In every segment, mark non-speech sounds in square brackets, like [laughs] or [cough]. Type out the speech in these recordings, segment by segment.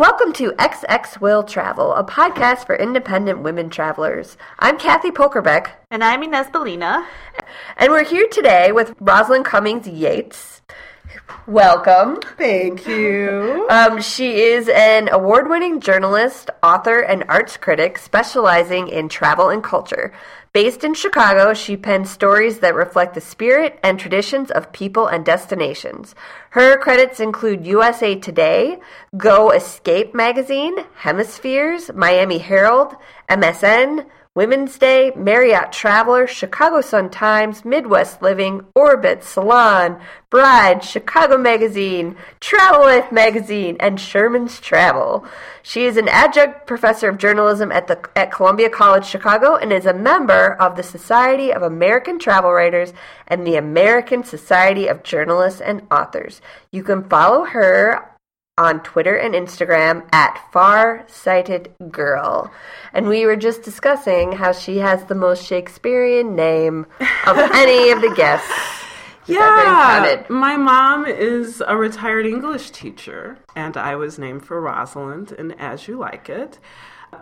Welcome to XX Will Travel, a podcast for independent women travelers. I'm Kathy Pokerbeck. And I'm Inez Bellina. And we're here today with Rosalind Cummings Yeates. Welcome. Thank you. Um, she is an award winning journalist, author, and arts critic specializing in travel and culture. Based in Chicago, she pens stories that reflect the spirit and traditions of people and destinations. Her credits include USA Today, Go Escape Magazine, Hemispheres, Miami Herald, MSN, Women's Day, Marriott Traveler, Chicago Sun Times, Midwest Living, Orbit, Salon, Bride, Chicago Magazine, Travel Life Magazine, and Sherman's Travel. She is an adjunct professor of journalism at the at Columbia College Chicago and is a member of the Society of American Travel Writers and the American Society of Journalists and Authors. You can follow her on Twitter and Instagram at Farsighted Girl. And we were just discussing how she has the most Shakespearean name of [laughs] any of the guests. Yeah, my mom is a retired English teacher, and I was named for Rosalind and As You Like It.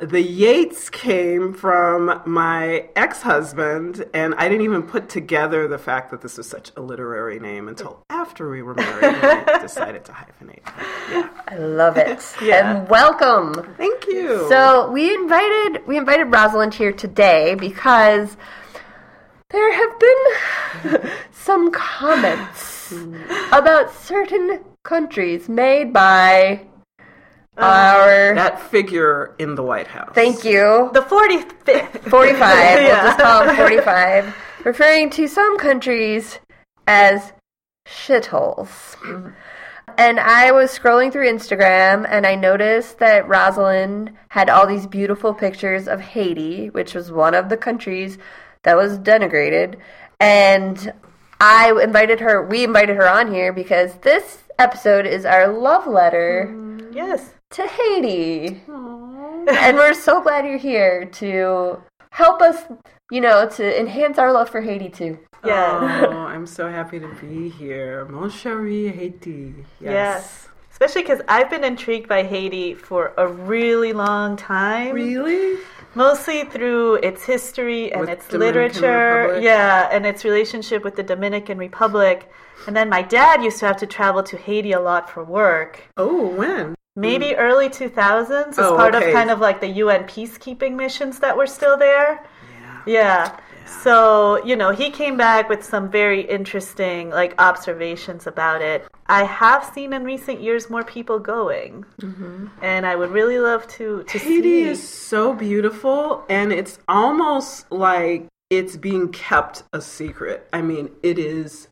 The Yeates came from my ex husband, and I didn't even put together the fact that this was such a literary name until after we were married and I [laughs] decided to hyphenate. Yeah. I love it. [laughs] yeah. And welcome. Thank you. So we invited we invited Rosalind here today because there have been [laughs] some comments hmm. about certain countries made by our that figure in the White House. Thank you. The 45th. 45. [laughs] yeah. We'll just call him 45. [laughs] referring to some countries as shitholes. And I was scrolling through Instagram and I noticed that Rosalind had all these beautiful pictures of Haiti, which was one of the countries that was denigrated. And I invited her, we invited her on here because this episode is our love letter. Mm, yes to Haiti. and we're so glad you're here to help us, you know, to enhance our love for Haiti too. Yeah. Oh, I'm so happy to be here. Mon chéri Haiti. Yes. yes. Especially because I've been intrigued by Haiti for a really long time. Really? Mostly through its history and with its Dominican literature. Republic. Yeah, and its relationship with the Dominican Republic. And then my dad used to have to travel to Haiti a lot for work. Oh, when? Maybe mm. early 2000s as oh, part okay. of kind of like the UN peacekeeping missions that were still there. Yeah. yeah. So, you know, he came back with some very interesting like observations about it. I have seen in recent years more people going. Mm-hmm. And I would really love to to Haiti see. is so beautiful and it's almost like it's being kept a secret. I mean, it is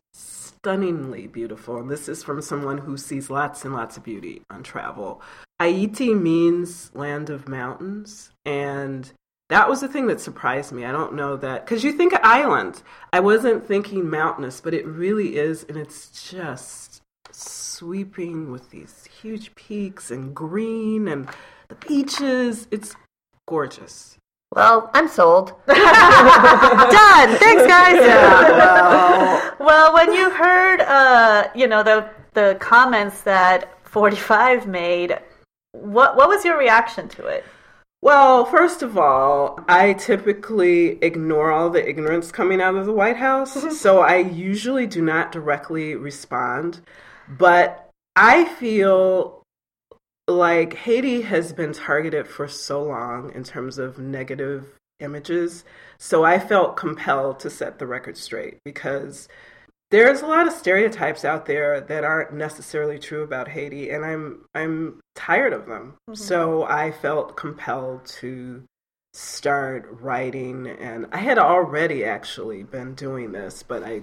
stunningly beautiful. And this is from someone who sees lots and lots of beauty on travel. Haiti means land of mountains. And that was the thing that surprised me. I don't know that, because you think island. I wasn't thinking mountainous, but it really is. And it's just sweeping with these huge peaks and green and the beaches. It's gorgeous. Well, I'm sold. [laughs] Done. Thanks, guys. Yeah, well. [laughs] well, when you heard, uh, you know, the the comments that 45 made, what what was your reaction to it? Well, first of all, I typically ignore all the ignorance coming out of the White House, [laughs] so I usually do not directly respond. But I feel like Haiti has been targeted for so long in terms of negative images. So I felt compelled to set the record straight because there's a lot of stereotypes out there that aren't necessarily true about Haiti and I'm I'm tired of them. Mm-hmm. So I felt compelled to start writing and I had already actually been doing this, but I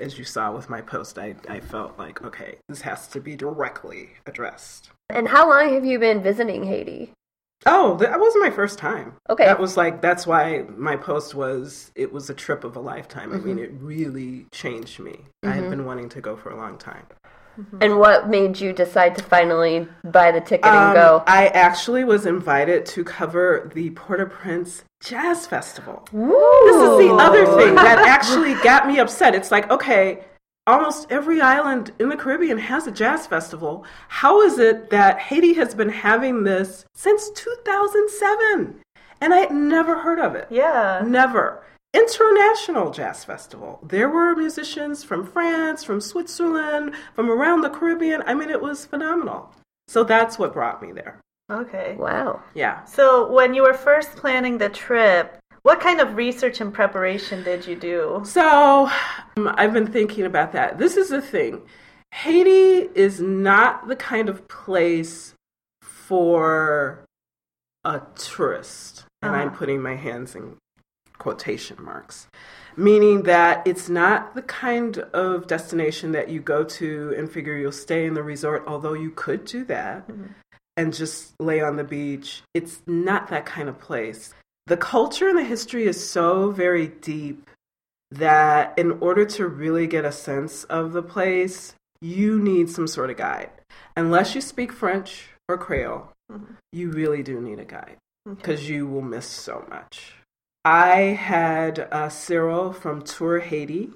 as you saw with my post, I, I felt like, okay, this has to be directly addressed. And how long have you been visiting Haiti? Oh, that wasn't my first time. Okay. That was like, that's why my post was, it was a trip of a lifetime. Mm-hmm. I mean, mm-hmm. it really changed me. Mm-hmm. I had mm-hmm. been wanting to go for a long time. Mm-hmm. And what made you decide to finally buy the ticket and um, go? I actually was invited to cover the Port-au-Prince Jazz Festival. Ooh. This is the other thing that actually got me upset. It's like, okay, almost every island in the Caribbean has a jazz festival. How is it that Haiti has been having this since 2007? And I had never heard of it. Yeah. Never. International Jazz Festival. There were musicians from France, from Switzerland, from around the Caribbean. I mean, it was phenomenal. So that's what brought me there. Okay. Wow. Yeah. So when you were first planning the trip, what kind of research and preparation did you do? So, um, I've been thinking about that. This is the thing Haiti is not the kind of place for a tourist. And uh-huh. I'm putting my hands in quotation marks. Meaning that it's not the kind of destination that you go to and figure you'll stay in the resort, although you could do that mm-hmm. and just lay on the beach. It's not that kind of place the culture and the history is so very deep that in order to really get a sense of the place, you need some sort of guide. Unless you speak French or Creole, mm-hmm. you really do need a guide because okay. you will miss so much. I had uh, Cyril from Tour Haiti,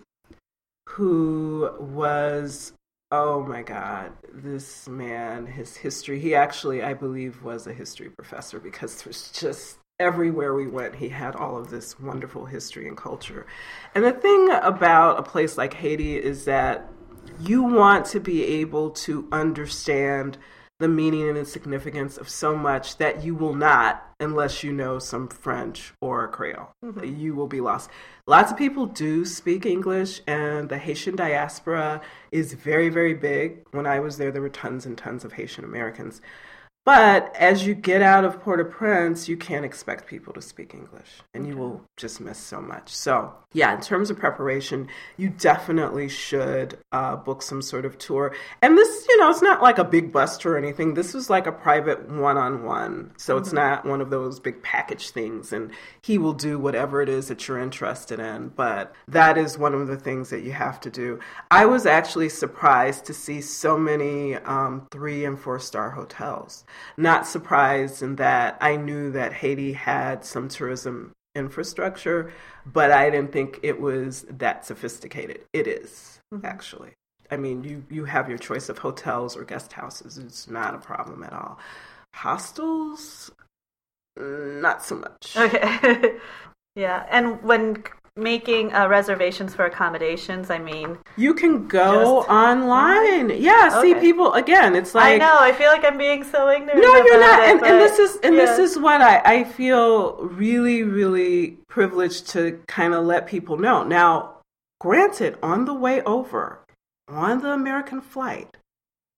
who was, oh my God, this man, his history. He actually, I believe, was a history professor because there's just everywhere we went, he had all of this wonderful history and culture. And the thing about a place like Haiti is that you want to be able to understand the meaning and the significance of so much that you will not unless you know some French or Creole. Mm-hmm. You will be lost. Lots of people do speak English, and the Haitian diaspora is very, very big. When I was there, there were tons and tons of Haitian Americans. But as you get out of Port au Prince, you can't expect people to speak English and you will just miss so much. So, yeah, in terms of preparation, you definitely should uh, book some sort of tour. And this, you know, it's not like a big bus tour or anything. This was like a private one on one. So mm-hmm. it's not one of those big package things. And he will do whatever it is that you're interested in. But that is one of the things that you have to do. I was actually surprised to see so many um, three and four star hotels not surprised in that I knew that Haiti had some tourism infrastructure, but I didn't think it was that sophisticated. It is, mm-hmm. actually. I mean, you, you have your choice of hotels or guest houses. It's not a problem at all. Hostels, not so much. Okay. [laughs] yeah. And when making uh, reservations for accommodations i mean you can go just, online yeah okay. see people again it's like i know i feel like i'm being so ignorant no you're not it, and, and, this is and yeah. this is what I, I feel really really privileged to kind of let people know now granted on the way over on the american flight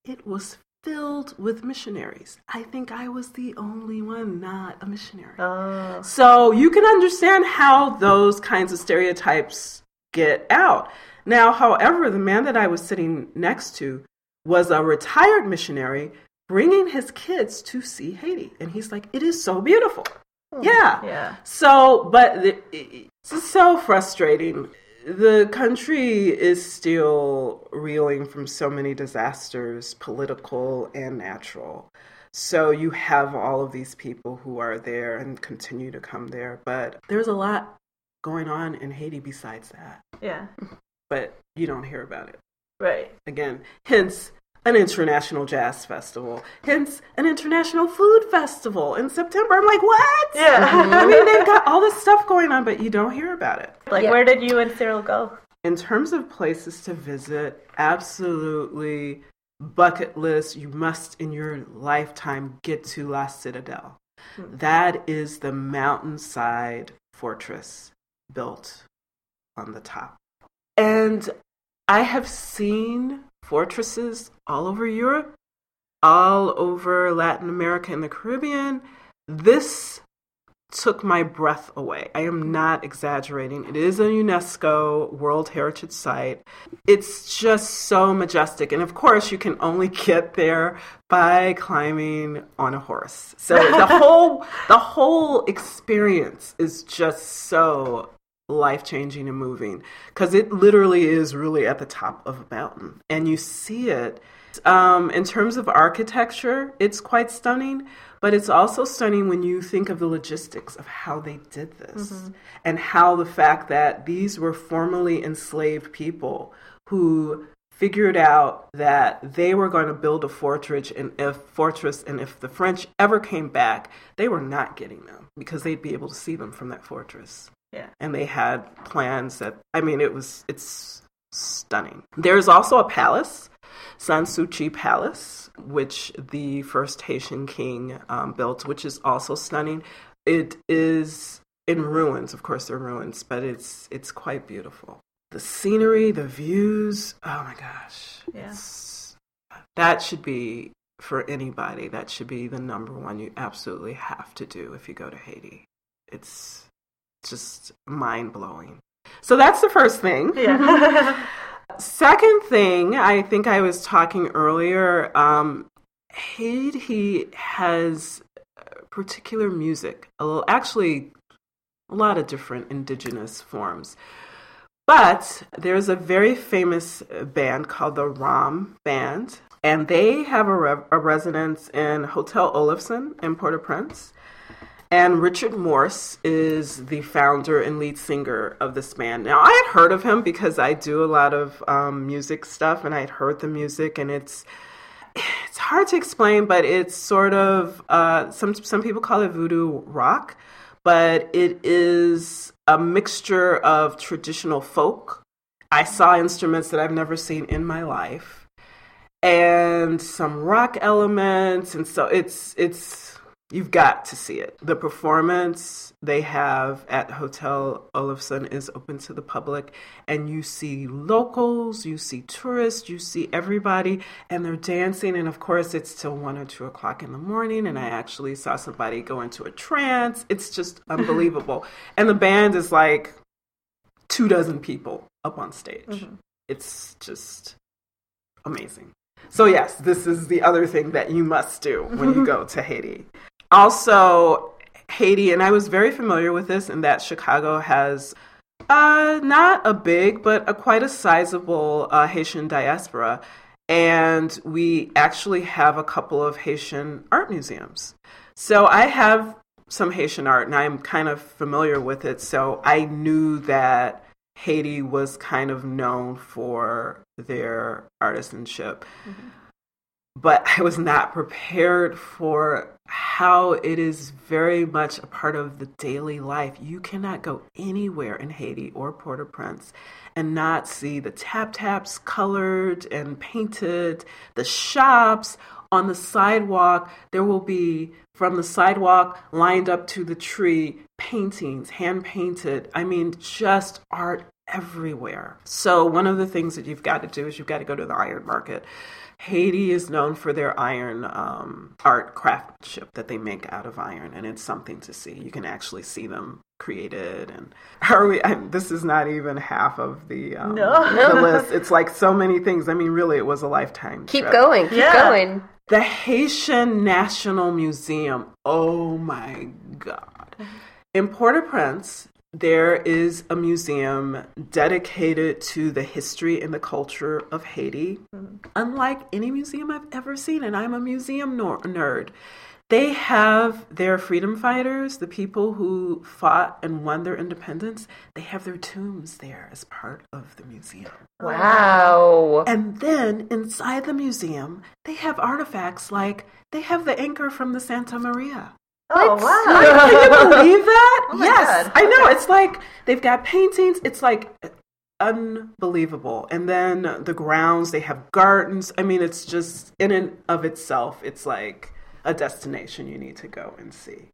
it was filled with missionaries. I think I was the only one not a missionary. Oh. So you can understand how those kinds of stereotypes get out. Now, however, the man that I was sitting next to was a retired missionary bringing his kids to see Haiti. And he's like, it is so beautiful. Hmm. Yeah. Yeah. So, but it's so frustrating the country is still reeling from so many disasters, political and natural. So you have all of these people who are there and continue to come there. But there's a lot going on in Haiti besides that. Yeah. [laughs] But you don't hear about it. Right. Again, hence an international jazz festival, hence an international food festival in September. I'm like, what? Yeah. [laughs] I mean, they've got all this stuff going on, but you don't hear about it. Like, yeah. where did you and Cyril go? In terms of places to visit, absolutely bucket list. You must in your lifetime get to La Citadelle. Hmm. That is the mountainside fortress built on the top. And I have seen fortresses all over Europe, all over Latin America and the Caribbean. This took my breath away. I am not exaggerating. It is a UNESCO World Heritage Site. It's just so majestic. And of course, you can only [laughs] get there by climbing on a horse. So the [laughs] whole the whole experience is just so life changing and moving because it literally is really at the top of a mountain and you see it. Um, in terms of architecture, it's quite stunning, but it's also stunning when you think of the logistics of how they did this mm-hmm. and how the fact that these were formerly enslaved people who figured out that they were going to build a fortress and if fortress and if the French ever came back, they were not getting them because they'd be able to see them from that fortress. Yeah. And they had plans that I mean it was it's stunning. There's also a palace, Sans Souci Palace, which the first Haitian king um, built, which is also stunning. It is in ruins, of course, they're ruins, but it's it's quite beautiful the scenery, the views. Oh my gosh. Yeah. That should be for anybody. That should be the number one you absolutely have to do if you go to Haiti. It's just mind blowing. So that's the first thing. [laughs] Yeah. [laughs] Second thing, I think I was talking earlier. Um, Haiti has particular music. Actually, a lot of different indigenous forms. But there's a very famous band called the RAM Band, and they have a, re- a residence in Hotel Oloffson in Port au Prince. And Richard Morse is the founder and lead singer of this band. Now, I had heard of him because I do a lot of um, music stuff, and I had heard the music, and it's it's hard to explain, but it's sort of uh, some some people call it voodoo rock, but it is a mixture of traditional folk. I saw instruments that I've never seen in my life, and some rock elements, and so it's it's you've got to see it. The performance they have at Hotel Oloffson is open to the public, and you see locals, you see tourists, you see everybody, and they're dancing. And of course, it's till one or two o'clock in the morning. And I actually saw somebody go into a trance. It's just [laughs] unbelievable. and the band is like two dozen people up on stage. Mm-hmm. It's just amazing. So, yes, this is the other thing that you must do when you [laughs] go to Haiti. Also, Haiti, and I was very familiar with this, in that Chicago has uh, not a big, but a quite a sizable uh, Haitian diaspora. And we actually have a couple of Haitian art museums. So I have some Haitian art, and I'm kind of familiar with it. So I knew that Haiti was kind of known for their artisanship. Mm-hmm but I was not prepared for how it is very much a part of the daily life. You cannot go anywhere in Haiti or Port au Prince and not see the tap taps colored and painted, the shops on the sidewalk. There will be from the sidewalk lined up to the tree paintings, hand painted. I mean, just art everywhere. So, one of the things that you've got to do is you've got to go to the iron market Haiti is known for their iron um, art craftsmanship that they make out of iron, and it's something to see. You can actually see them created, and [laughs] how are we? I, this is not even half of the um, no. the [laughs] list. It's like so many things. I mean, really, it was a lifetime. Keep trip. going, keep yeah. going. The Haitian National Museum. Oh my God! In Port-au-Prince, there is a museum dedicated to the history and the culture of Haiti, mm-hmm. unlike any museum I've ever seen, and I'm a museum nerd. They have their freedom fighters, the people who fought and won their independence, they have their tombs there as part of the museum. Wow. And then inside the museum, they have artifacts like they have the anchor from the Santa Maria. Oh wow! I, Can you [laughs] believe that? Oh, yes, God. I know. It's like they've got paintings. It's like unbelievable. And then the grounds, they have gardens. I mean, it's just in and of itself, it's like a destination you need to go and see.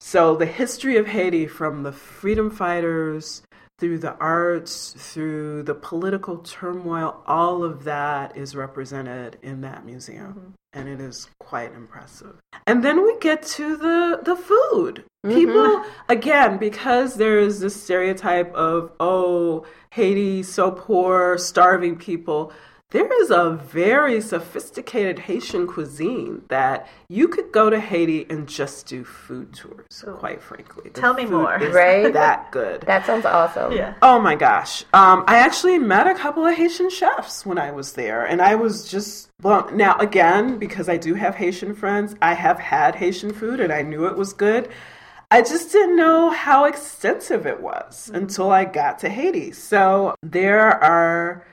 So the history of Haiti from the freedom fighters through the arts, through the political turmoil, all of that is represented in that museum. Mm-hmm and it is quite impressive. And then we get to the the food. Mm-hmm. People again because there is this stereotype of oh Haiti so poor, starving people there is a very sophisticated Haitian cuisine that you could go to Haiti and just do food tours, Ooh. quite frankly. The Tell me more. right? That good. That sounds awesome. Yeah. Oh my gosh. Um, I actually met a couple of Haitian chefs when I was there, and I was just blown. Now, again, because I do have Haitian friends, I have had Haitian food and I knew it was good. I just didn't know how extensive it was mm-hmm. until I got to Haiti. So there are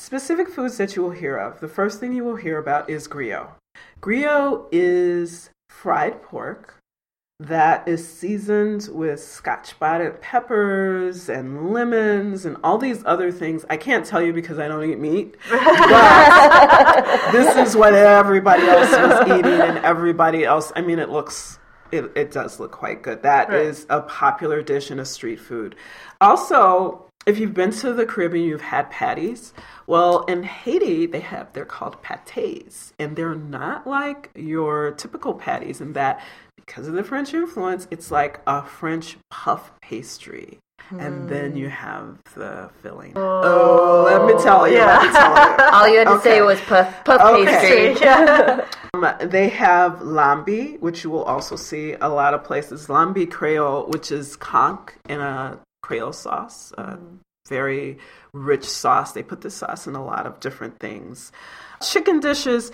specific foods that you will hear of. The first thing you will hear about is griot. Griot is fried pork that is seasoned with scotch bonnet peppers and lemons and all these other things. I can't tell you because I don't eat meat, but this is what everybody else was eating and everybody else. I mean, it looks. It, it does look quite good. That right. is a popular dish in a street food. Also, if you've been to the Caribbean, you've had patties. Well, in Haiti, they have they're called pâtés, and they're not like your typical patties in that because of the French influence, it's like a French puff pastry. Mm. And then you have the filling. Oh, oh let me tell you. Yeah. Me tell you. [laughs] All you had to okay. say was puff, puff okay. pastry. [laughs] Yeah. um, they have lambi, which you will also see a lot of places. Lambi Creole, which is conch in a Creole sauce. Mm. Very rich sauce. They put this sauce in a lot of different things. Chicken dishes.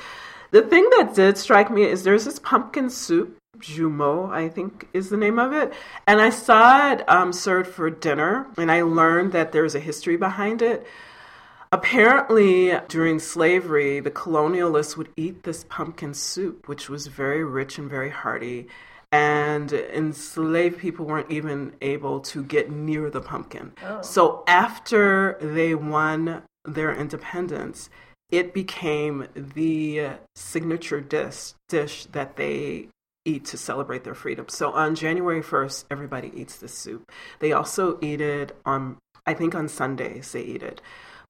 The thing that did strike me is there's this pumpkin soup Joumou, I think is the name of it. And I saw it um, served for dinner, and I learned that there's a history behind it. Apparently, during slavery, the colonialists would eat this pumpkin soup, which was very rich and very hearty. And enslaved people weren't even able to get near the pumpkin. Oh. So, after they won their independence, it became the signature dish, dish that they eat to celebrate their freedom. So on January 1st, everybody eats this soup. They also eat it on, I think on Sundays, they eat it.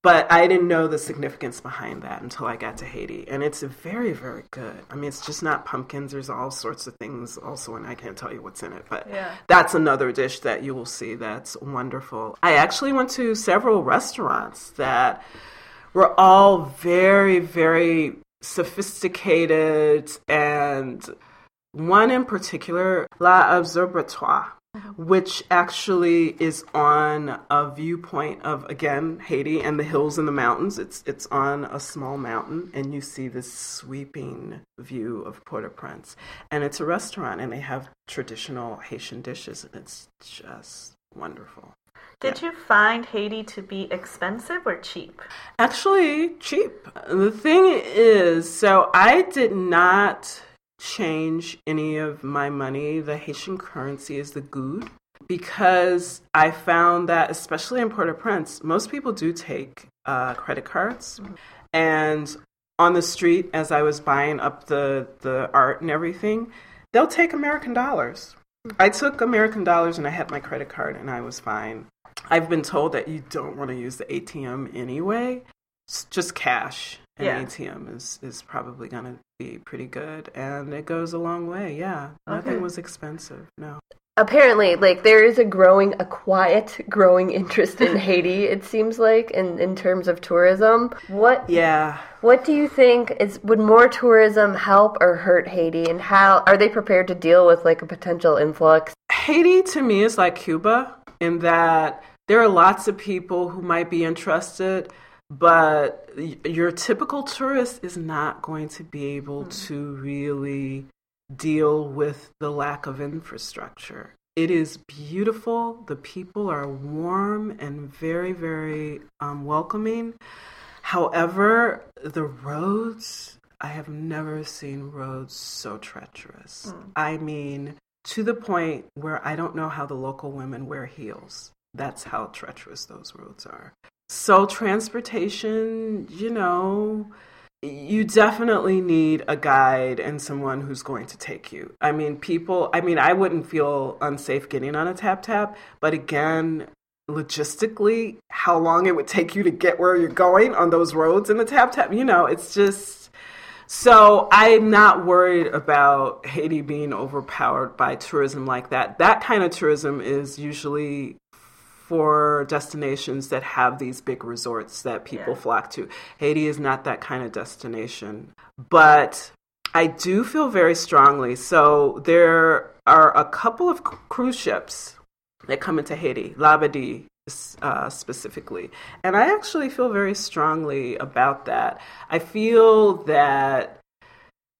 But I didn't know the significance behind that until I got to Haiti. And it's very, very good. I mean, it's just not pumpkins. There's all sorts of things also, and I can't tell you what's in it. But yeah. that's another dish that you will see that's wonderful. I actually went to several restaurants that were all very, very sophisticated and one in particular, La Observatoire, which actually is on a viewpoint of again Haiti and the hills and the mountains. It's it's on a small mountain, and you see this sweeping view of Port-au-Prince. And it's a restaurant, and they have traditional Haitian dishes, and it's just wonderful. Did yeah. you find Haiti to be expensive or cheap? Actually, cheap. The thing is, so I did not change any of my money. The Haitian currency is the gourde because I found that, especially in Port au Prince, most people do take uh, credit cards. And on the street, as I was buying up the, the art and everything, they'll take American dollars. I took American dollars and I had my credit card and I was fine. I've been told that you don't want to use the ATM anyway, it's just cash an yeah. ATM is is probably going to be pretty good, and it goes a long way. Yeah, nothing okay. was expensive. No. Apparently, like there is a growing, a quiet, [laughs] growing interest in [laughs] Haiti. It seems like in in terms of tourism. What? Yeah. What do you think is would more tourism help or hurt Haiti, and how are they prepared to deal with like a potential influx? Haiti to me is like Cuba in that there are lots of people who might be interested but your typical tourist is not going to be able mm-hmm. to really deal with the lack of infrastructure. It is beautiful. The people are warm and very, very um, welcoming. However, the roads, I have never seen roads so treacherous. Mm. I mean, to the point where I don't know how the local women wear heels. That's how treacherous those roads are. So, transportation, you know, you definitely need a guide and someone who's going to take you. I mean, people, I mean, I wouldn't feel unsafe getting on a tap tap, but again, logistically, how long it would take you to get where you're going on those roads in the tap tap, you know, it's just. So I'm not worried about Haiti being overpowered by tourism like that. That kind of tourism is usually for destinations that have these big resorts that people yeah. flock to. Haiti is not that kind of destination. But I do feel very strongly. So there are a couple of cruise ships that come into Haiti, Labadee uh, specifically. And I actually feel very strongly about that. I feel that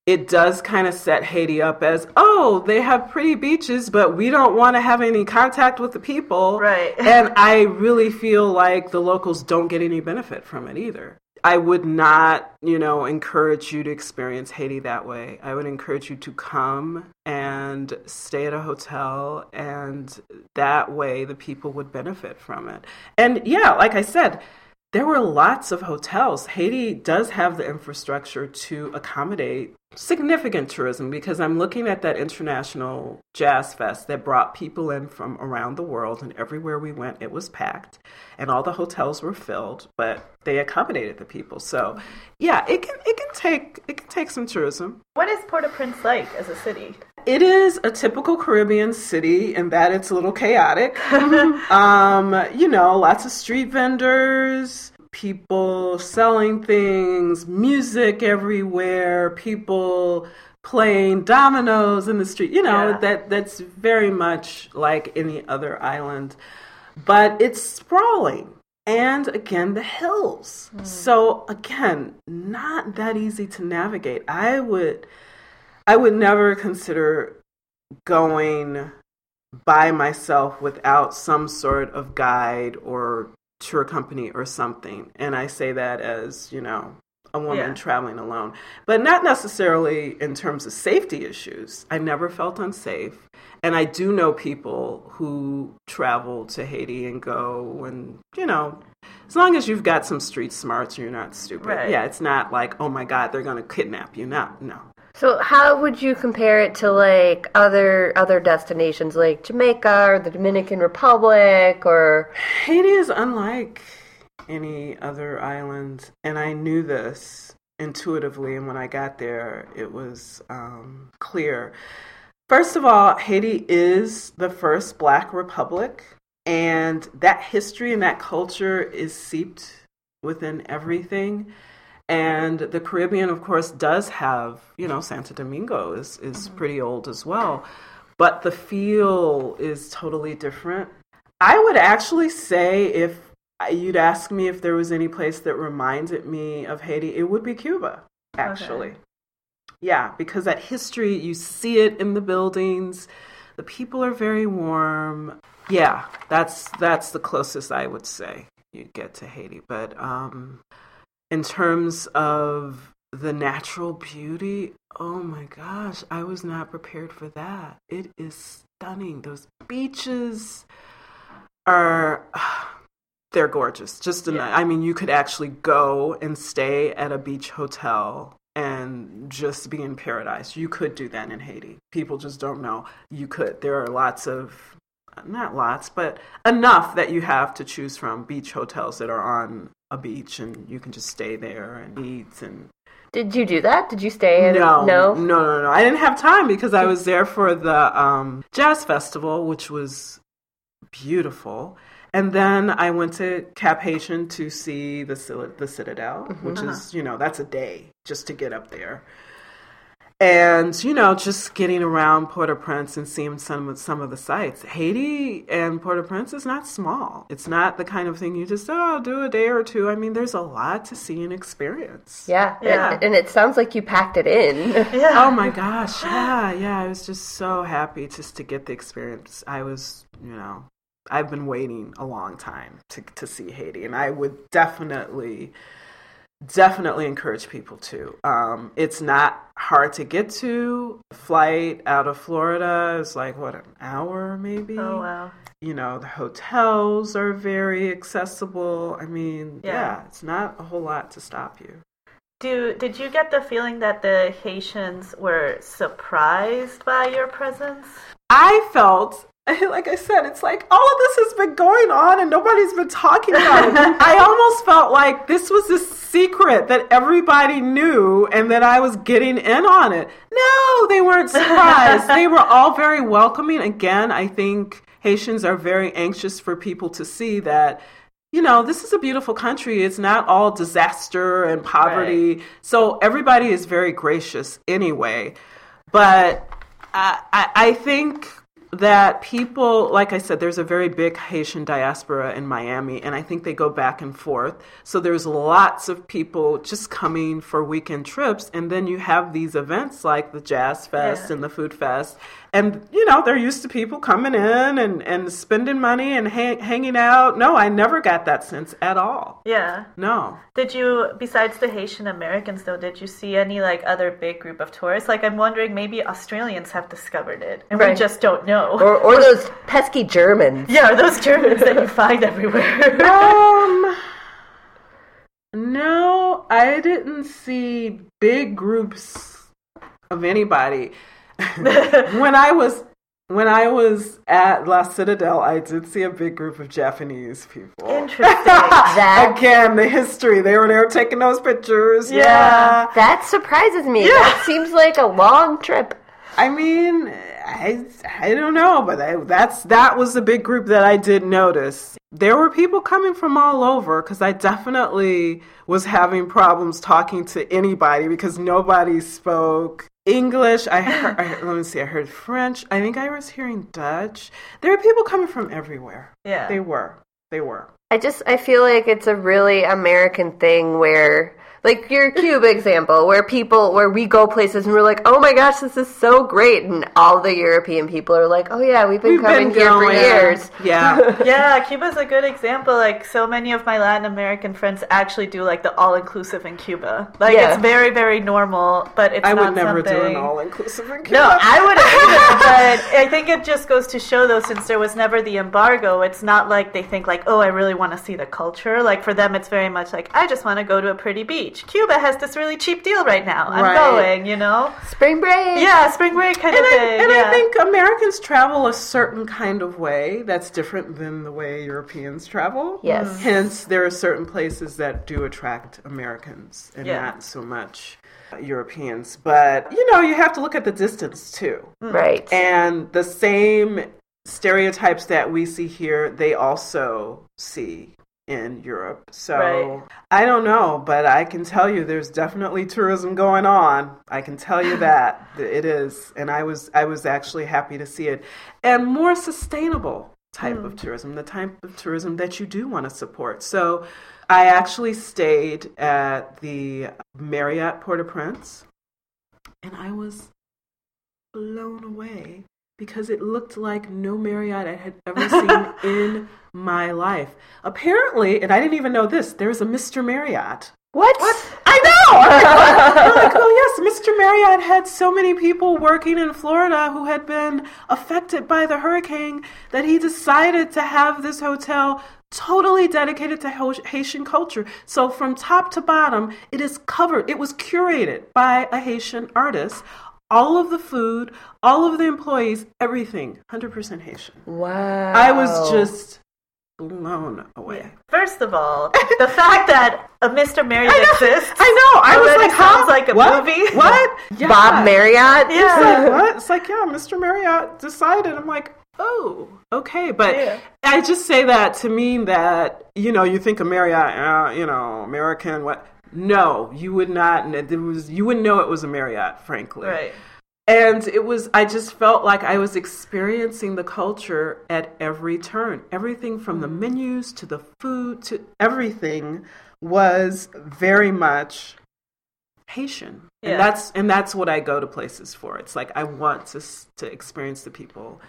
it does kind of set Haiti up as, oh, they have pretty beaches, but we don't want to have any contact with the people. Right. [laughs] and I really feel like the locals don't get any benefit from it either. I would not, you know, encourage you to experience Haiti that way. I would encourage you to come and stay at a hotel, and that way the people would benefit from it. And yeah, like I said, there were lots of hotels. Haiti does have the infrastructure to accommodate significant tourism because I'm looking at that international jazz fest that brought people in from around the world, and everywhere we went, it was packed, and all the hotels were filled, but they accommodated the people. So, yeah, it can it can take it can take some tourism. What is Port-au-Prince like as a city? It is a typical Caribbean city in that it's a little chaotic. [laughs] um, you know, lots of street vendors, people selling things, music everywhere, people playing dominoes in the street. You know, yeah. that that's very much like any other island. But it's sprawling. And again, the hills. Mm. So again, not that easy to navigate. I would I would never consider going by myself without some sort of guide or tour company or something. And I say that as, you know, a woman yeah. traveling alone, but not necessarily in terms of safety issues. I never felt unsafe. And I do know people who travel to Haiti and go and, you know, as long as you've got some street smarts, you're not stupid. Right. Yeah, it's not like, oh my God, they're going to kidnap you. No, no. So how would you compare it to like other other destinations like Jamaica or the Dominican Republic or Haiti is unlike any other island and I knew this intuitively and when I got there it was um, clear. First of all, Haiti is the first black republic and that history and that culture is seeped within everything. And the Caribbean, of course, does have, you know, Santo Domingo is, is mm-hmm. pretty old as well. But the feel is totally different. I would actually say if you'd ask me if there was any place that reminded me of Haiti, it would be Cuba, actually. Okay. Yeah, because that history, you see it in the buildings. The people are very warm. Yeah, that's that's the closest I would say you'd get to Haiti. But um, in terms of the natural beauty, oh my gosh, I was not prepared for that. It is stunning. Those beaches are [sighs] they're gorgeous. Just yeah. I mean, you could actually go and stay at a beach hotel and just be in paradise. You could do that in Haiti. People just don't know. You could. There are lots of not lots, but enough that you have to choose from beach hotels that are on a beach and you can just stay there and eat and did you do that? Did you stay? In, no, no, no, no, no. I didn't have time because I was there for the um, jazz festival, which was beautiful. And then I went to Cap Haitien to see the the Citadel, mm-hmm. which is you know that's a day just to get up there and you know just getting around Port-au-Prince and seeing some of some of the sites. Haiti and Port-au-Prince is not small. It's not the kind of thing you just oh do a day or two. I mean, there's a lot to see and experience. Yeah, yeah. And, and it sounds like you packed it in. yeah. [laughs] Oh my gosh, yeah, yeah. I was just so happy just to get the experience. I was, you know, I've been waiting a long time to to see Haiti, and I would definitely definitely encourage people to. Um, it's not hard to get to. Flight out of Florida is like what an hour maybe. Oh wow. You know the hotels are very accessible. I mean, yeah, yeah it's not a whole lot to stop you. Do did you get the feeling that the Haitians were surprised by your presence? I felt like I said, it's like all of this has been going on and nobody's been talking about it. [laughs] I almost felt like this was a secret that everybody knew and that I was getting in on it. No, they weren't surprised. they were all very welcoming. Again, I think Haitians are very anxious for people to see that you know, this is a beautiful country. It's not all disaster and poverty. Right. So everybody is very gracious anyway. But I, I, I think that people, like I said, there's a very big Haitian diaspora in Miami, and I think they go back and forth. So there's lots of people just coming for weekend trips, and then you have these events like the Jazz Fest yeah. and the Food Fest, and you know they're used to people coming in and and spending money and ha- hanging out. No, I never got that sense at all. Yeah. No. Did you, besides the Haitian Americans, though, did you see any like other big group of tourists? Like, I'm wondering maybe Australians have discovered it and right. we just don't know. Or, or those pesky Germans. [laughs] Yeah, or those Germans that you find everywhere. um. [laughs] No, I didn't see big groups of anybody. [laughs] when I was when I was at La Citadel, I did see a big group of Japanese people. Interesting. [laughs] that... Again, the history. They were there taking those pictures. Yeah. yeah. That surprises me. Yeah. That seems like a long trip. I mean, I, I don't know, but I, that's that was the big group that I did notice. There were people coming from all over because I definitely was having problems talking to anybody because nobody spoke English. I [laughs] heard, I, let me see. I heard French. I think I was hearing Dutch. There were people coming from everywhere. Yeah, they were. They were. I just I feel like it's a really American thing where like your cube example where people where we go places and we're like oh my gosh this is so great. And all the european people are like oh yeah we've been we've coming been here for years. Yeah. [laughs] Yeah cuba's a good example. Like so many of my latin american friends actually do like the all-inclusive in cuba. Like yeah. it's very very normal but it's i would never something... do an all-inclusive in cuba. No i wouldn't [laughs] but i think it just goes to show though since there was never the embargo it's not like they think like oh i really want to see the culture. Like for them it's very much like i just want to go to a pretty beach beach. Cuba has this really cheap deal right now. I'm right. going, you know? Spring break. Yeah, spring break kind and of I, thing. And yeah. I think Americans travel a certain kind of way that's different than the way Europeans travel. Yes. Mm. Hence, there are certain places that do attract Americans and yeah. not so much. Europeans, but you know, you have to look at the distance too. Mm. Right. And the same stereotypes that we see here, they also see in Europe. So right. I don't know, but I can tell you there's definitely tourism going on. I can tell you [laughs] that it is, and I was I was actually happy to see it, and more sustainable type mm. of tourism, the type of tourism that you do want to support. So I actually stayed at the Marriott Port-au-Prince, and I was blown away because it looked like no Marriott I had ever [laughs] seen in my life. Apparently, and I didn't even know this, there's a Mr. Marriott. What? what? I know! [laughs] like, oh, yes, Mr. Marriott had so many people working in Florida who had been affected by the hurricane that he decided to have this hotel totally dedicated to Haitian culture. So from top to bottom, it is covered. It was curated by a Haitian artist all of the food, all of the employees, everything, 100% Haitian. Wow. I was just blown away. Yeah. First of all, the [laughs] fact that a Mr. Marriott I exists. I know. I was like, huh? sounds like a what? movie. What? [laughs] Yeah. Bob Marriott? Yeah. It's like, what? It's like, yeah, Mr. Marriott decided. I'm like, oh, okay. But yeah. I just say that to mean that, you know, you think of Marriott, uh, you know, American, what? No, you would not. It was you wouldn't know it was a Marriott, frankly. Right. And it was. I just felt like I was experiencing the culture at every turn. Everything from the menus to the food to everything was very much Haitian. Yeah. And that's and that's what I go to places for. It's like I want to to experience the people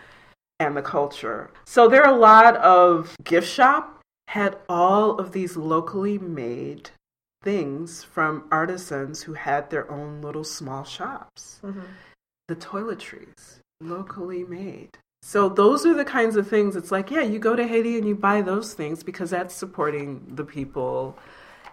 and the culture. So there are a lot of gift shop had all of these locally made things from artisans who had their own little small shops. Mm-hmm. The toiletries, locally made. So those are the kinds of things. It's like, yeah, you go to Haiti and you buy those things because that's supporting the people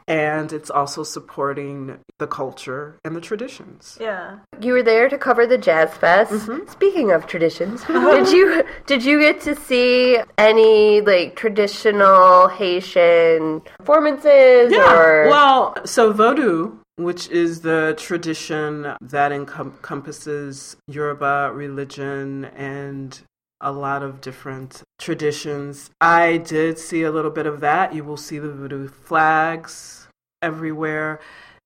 and it's also supporting the culture and the traditions. Yeah. You were there to cover the Jazz Fest. Mm-hmm. Speaking of traditions, [laughs] did you did you get to see any like traditional Haitian performances yeah. or Well, so Vodou which is the tradition that encompasses Yoruba religion and a lot of different traditions. I did see a little bit of that. You will see the voodoo flags everywhere.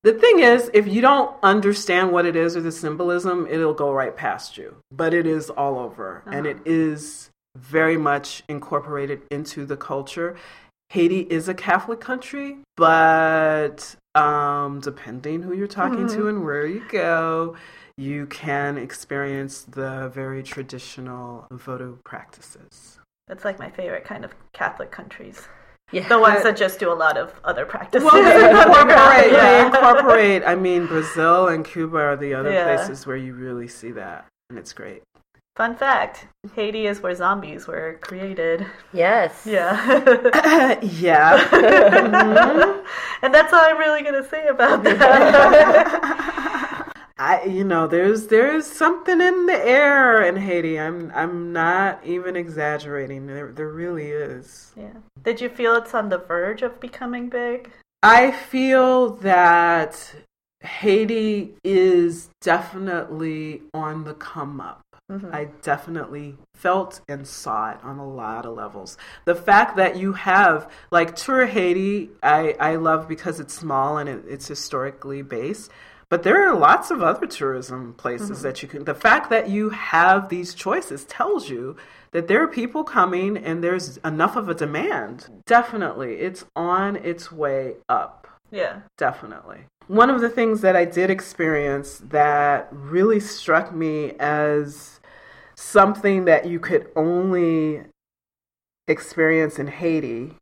The thing is, if you don't understand what it is or the symbolism, it'll go right past you. But it is all over, uh-huh. and it is very much incorporated into the culture. Haiti is a Catholic country, but um, depending who you're talking mm-hmm. to and where you go, you can experience the very traditional voodoo practices. That's like my favorite kind of Catholic countries. Yeah. The ones that [laughs] just do a lot of other practices. Well, they [laughs] incorporate, yeah. they incorporate. I mean, Brazil and Cuba are the other yeah. places where you really see that, and it's great. Fun fact Haiti is where zombies were created. Yes. [laughs] Yeah. [laughs] yeah. mm-hmm. [laughs] And that's all I'm really going to say about that. I, you know, there's there's something in the air in Haiti. I'm I'm not even exaggerating. There there really is. Yeah. Did you feel it's on the verge of becoming big? I feel that Haiti is definitely on the come up. Mm-hmm. I definitely felt and saw it on a lot of levels. The fact that you have, like, Tour Haiti, I, I love because it's small and it, it's historically based. But there are lots of other tourism places mm-hmm. that you can. The fact that you have these choices tells you that there are people coming and there's enough of a demand. Definitely. It's on its way up. Yeah. Definitely. One of the things that I did experience that really struck me as something that you could only experience in Haiti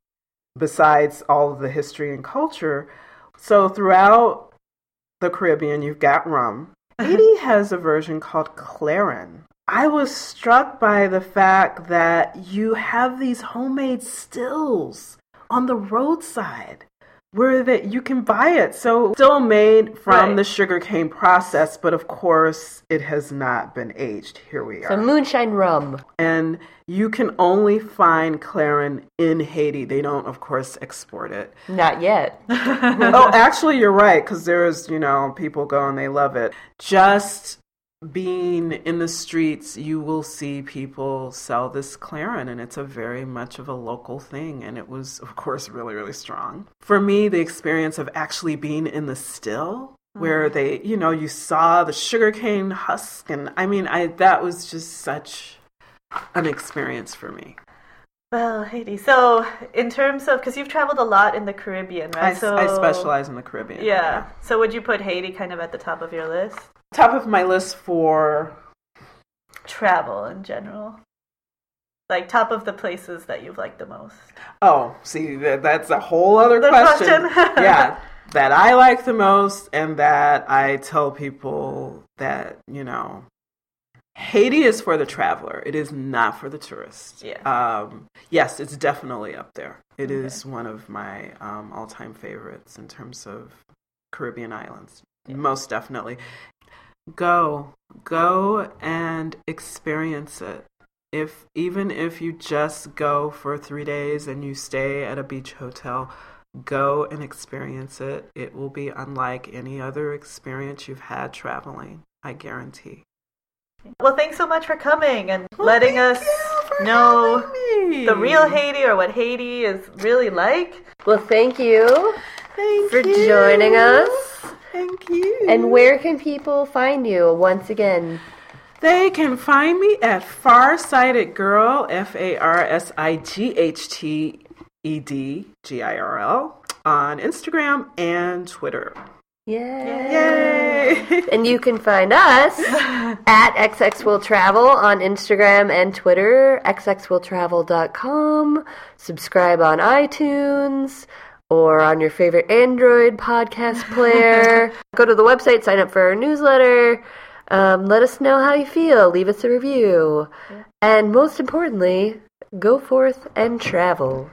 besides all of the history and culture. So throughout the Caribbean, you've got rum. Uh-huh. Haiti has a version called Clairin. I was struck by the fact that you have these homemade stills on the roadside where that you can buy it. So still made from right. the sugarcane process, but of course it has not been aged. Here we are. So moonshine rum. And you can only find Clairin in Haiti. They don't, of course, export it. Not yet. [laughs] [laughs] oh, actually, you're right, because there's, you know, people go and they love it. Just being in the streets, you will see people sell this Clairin, and it's a very much of a local thing. And it was, of course, really, really strong. For me, the experience of actually being in the still, where mm. they, you know, you saw the sugarcane husk, and I mean, I that was just such an experience for me. Well, Haiti. So, in terms of, because you've traveled a lot in the Caribbean, right? I, so I specialize in the Caribbean. Yeah. yeah. So, would you put Haiti kind of at the top of your list? Top of my list for travel in general. Like top of the places that you've liked the most. Oh, see, that's a whole other the question. question. [laughs] yeah, that I like the most, and that I tell people that you know Haiti is for the traveler. It is not for the tourist. Yeah. Um, yes, it's definitely up there. It okay. is one of my um, all-time favorites in terms of Caribbean islands. Yeah. Most definitely. Go, go and experience it. If even if you just go for three days and you stay at a beach hotel, go and experience it. It will be unlike any other experience you've had traveling. I guarantee. Well, thanks so much for coming and well, letting us know the real Haiti or what Haiti is really like. Well, thank you thank for you. joining us. Thank you. And where can people find you once again? They can find me at Farsighted Girl, F A R S I G H T E D G I R L, on Instagram and Twitter. Yay! Yay! [laughs] and you can find us [laughs] at XX Will Travel on Instagram and Twitter, xxwilltravel.com. Subscribe on iTunes or on your favorite Android podcast [laughs] player. Go to the website, sign up for our newsletter. Um, let us know how you feel. Leave us a review. Yeah. And most importantly, go forth and travel.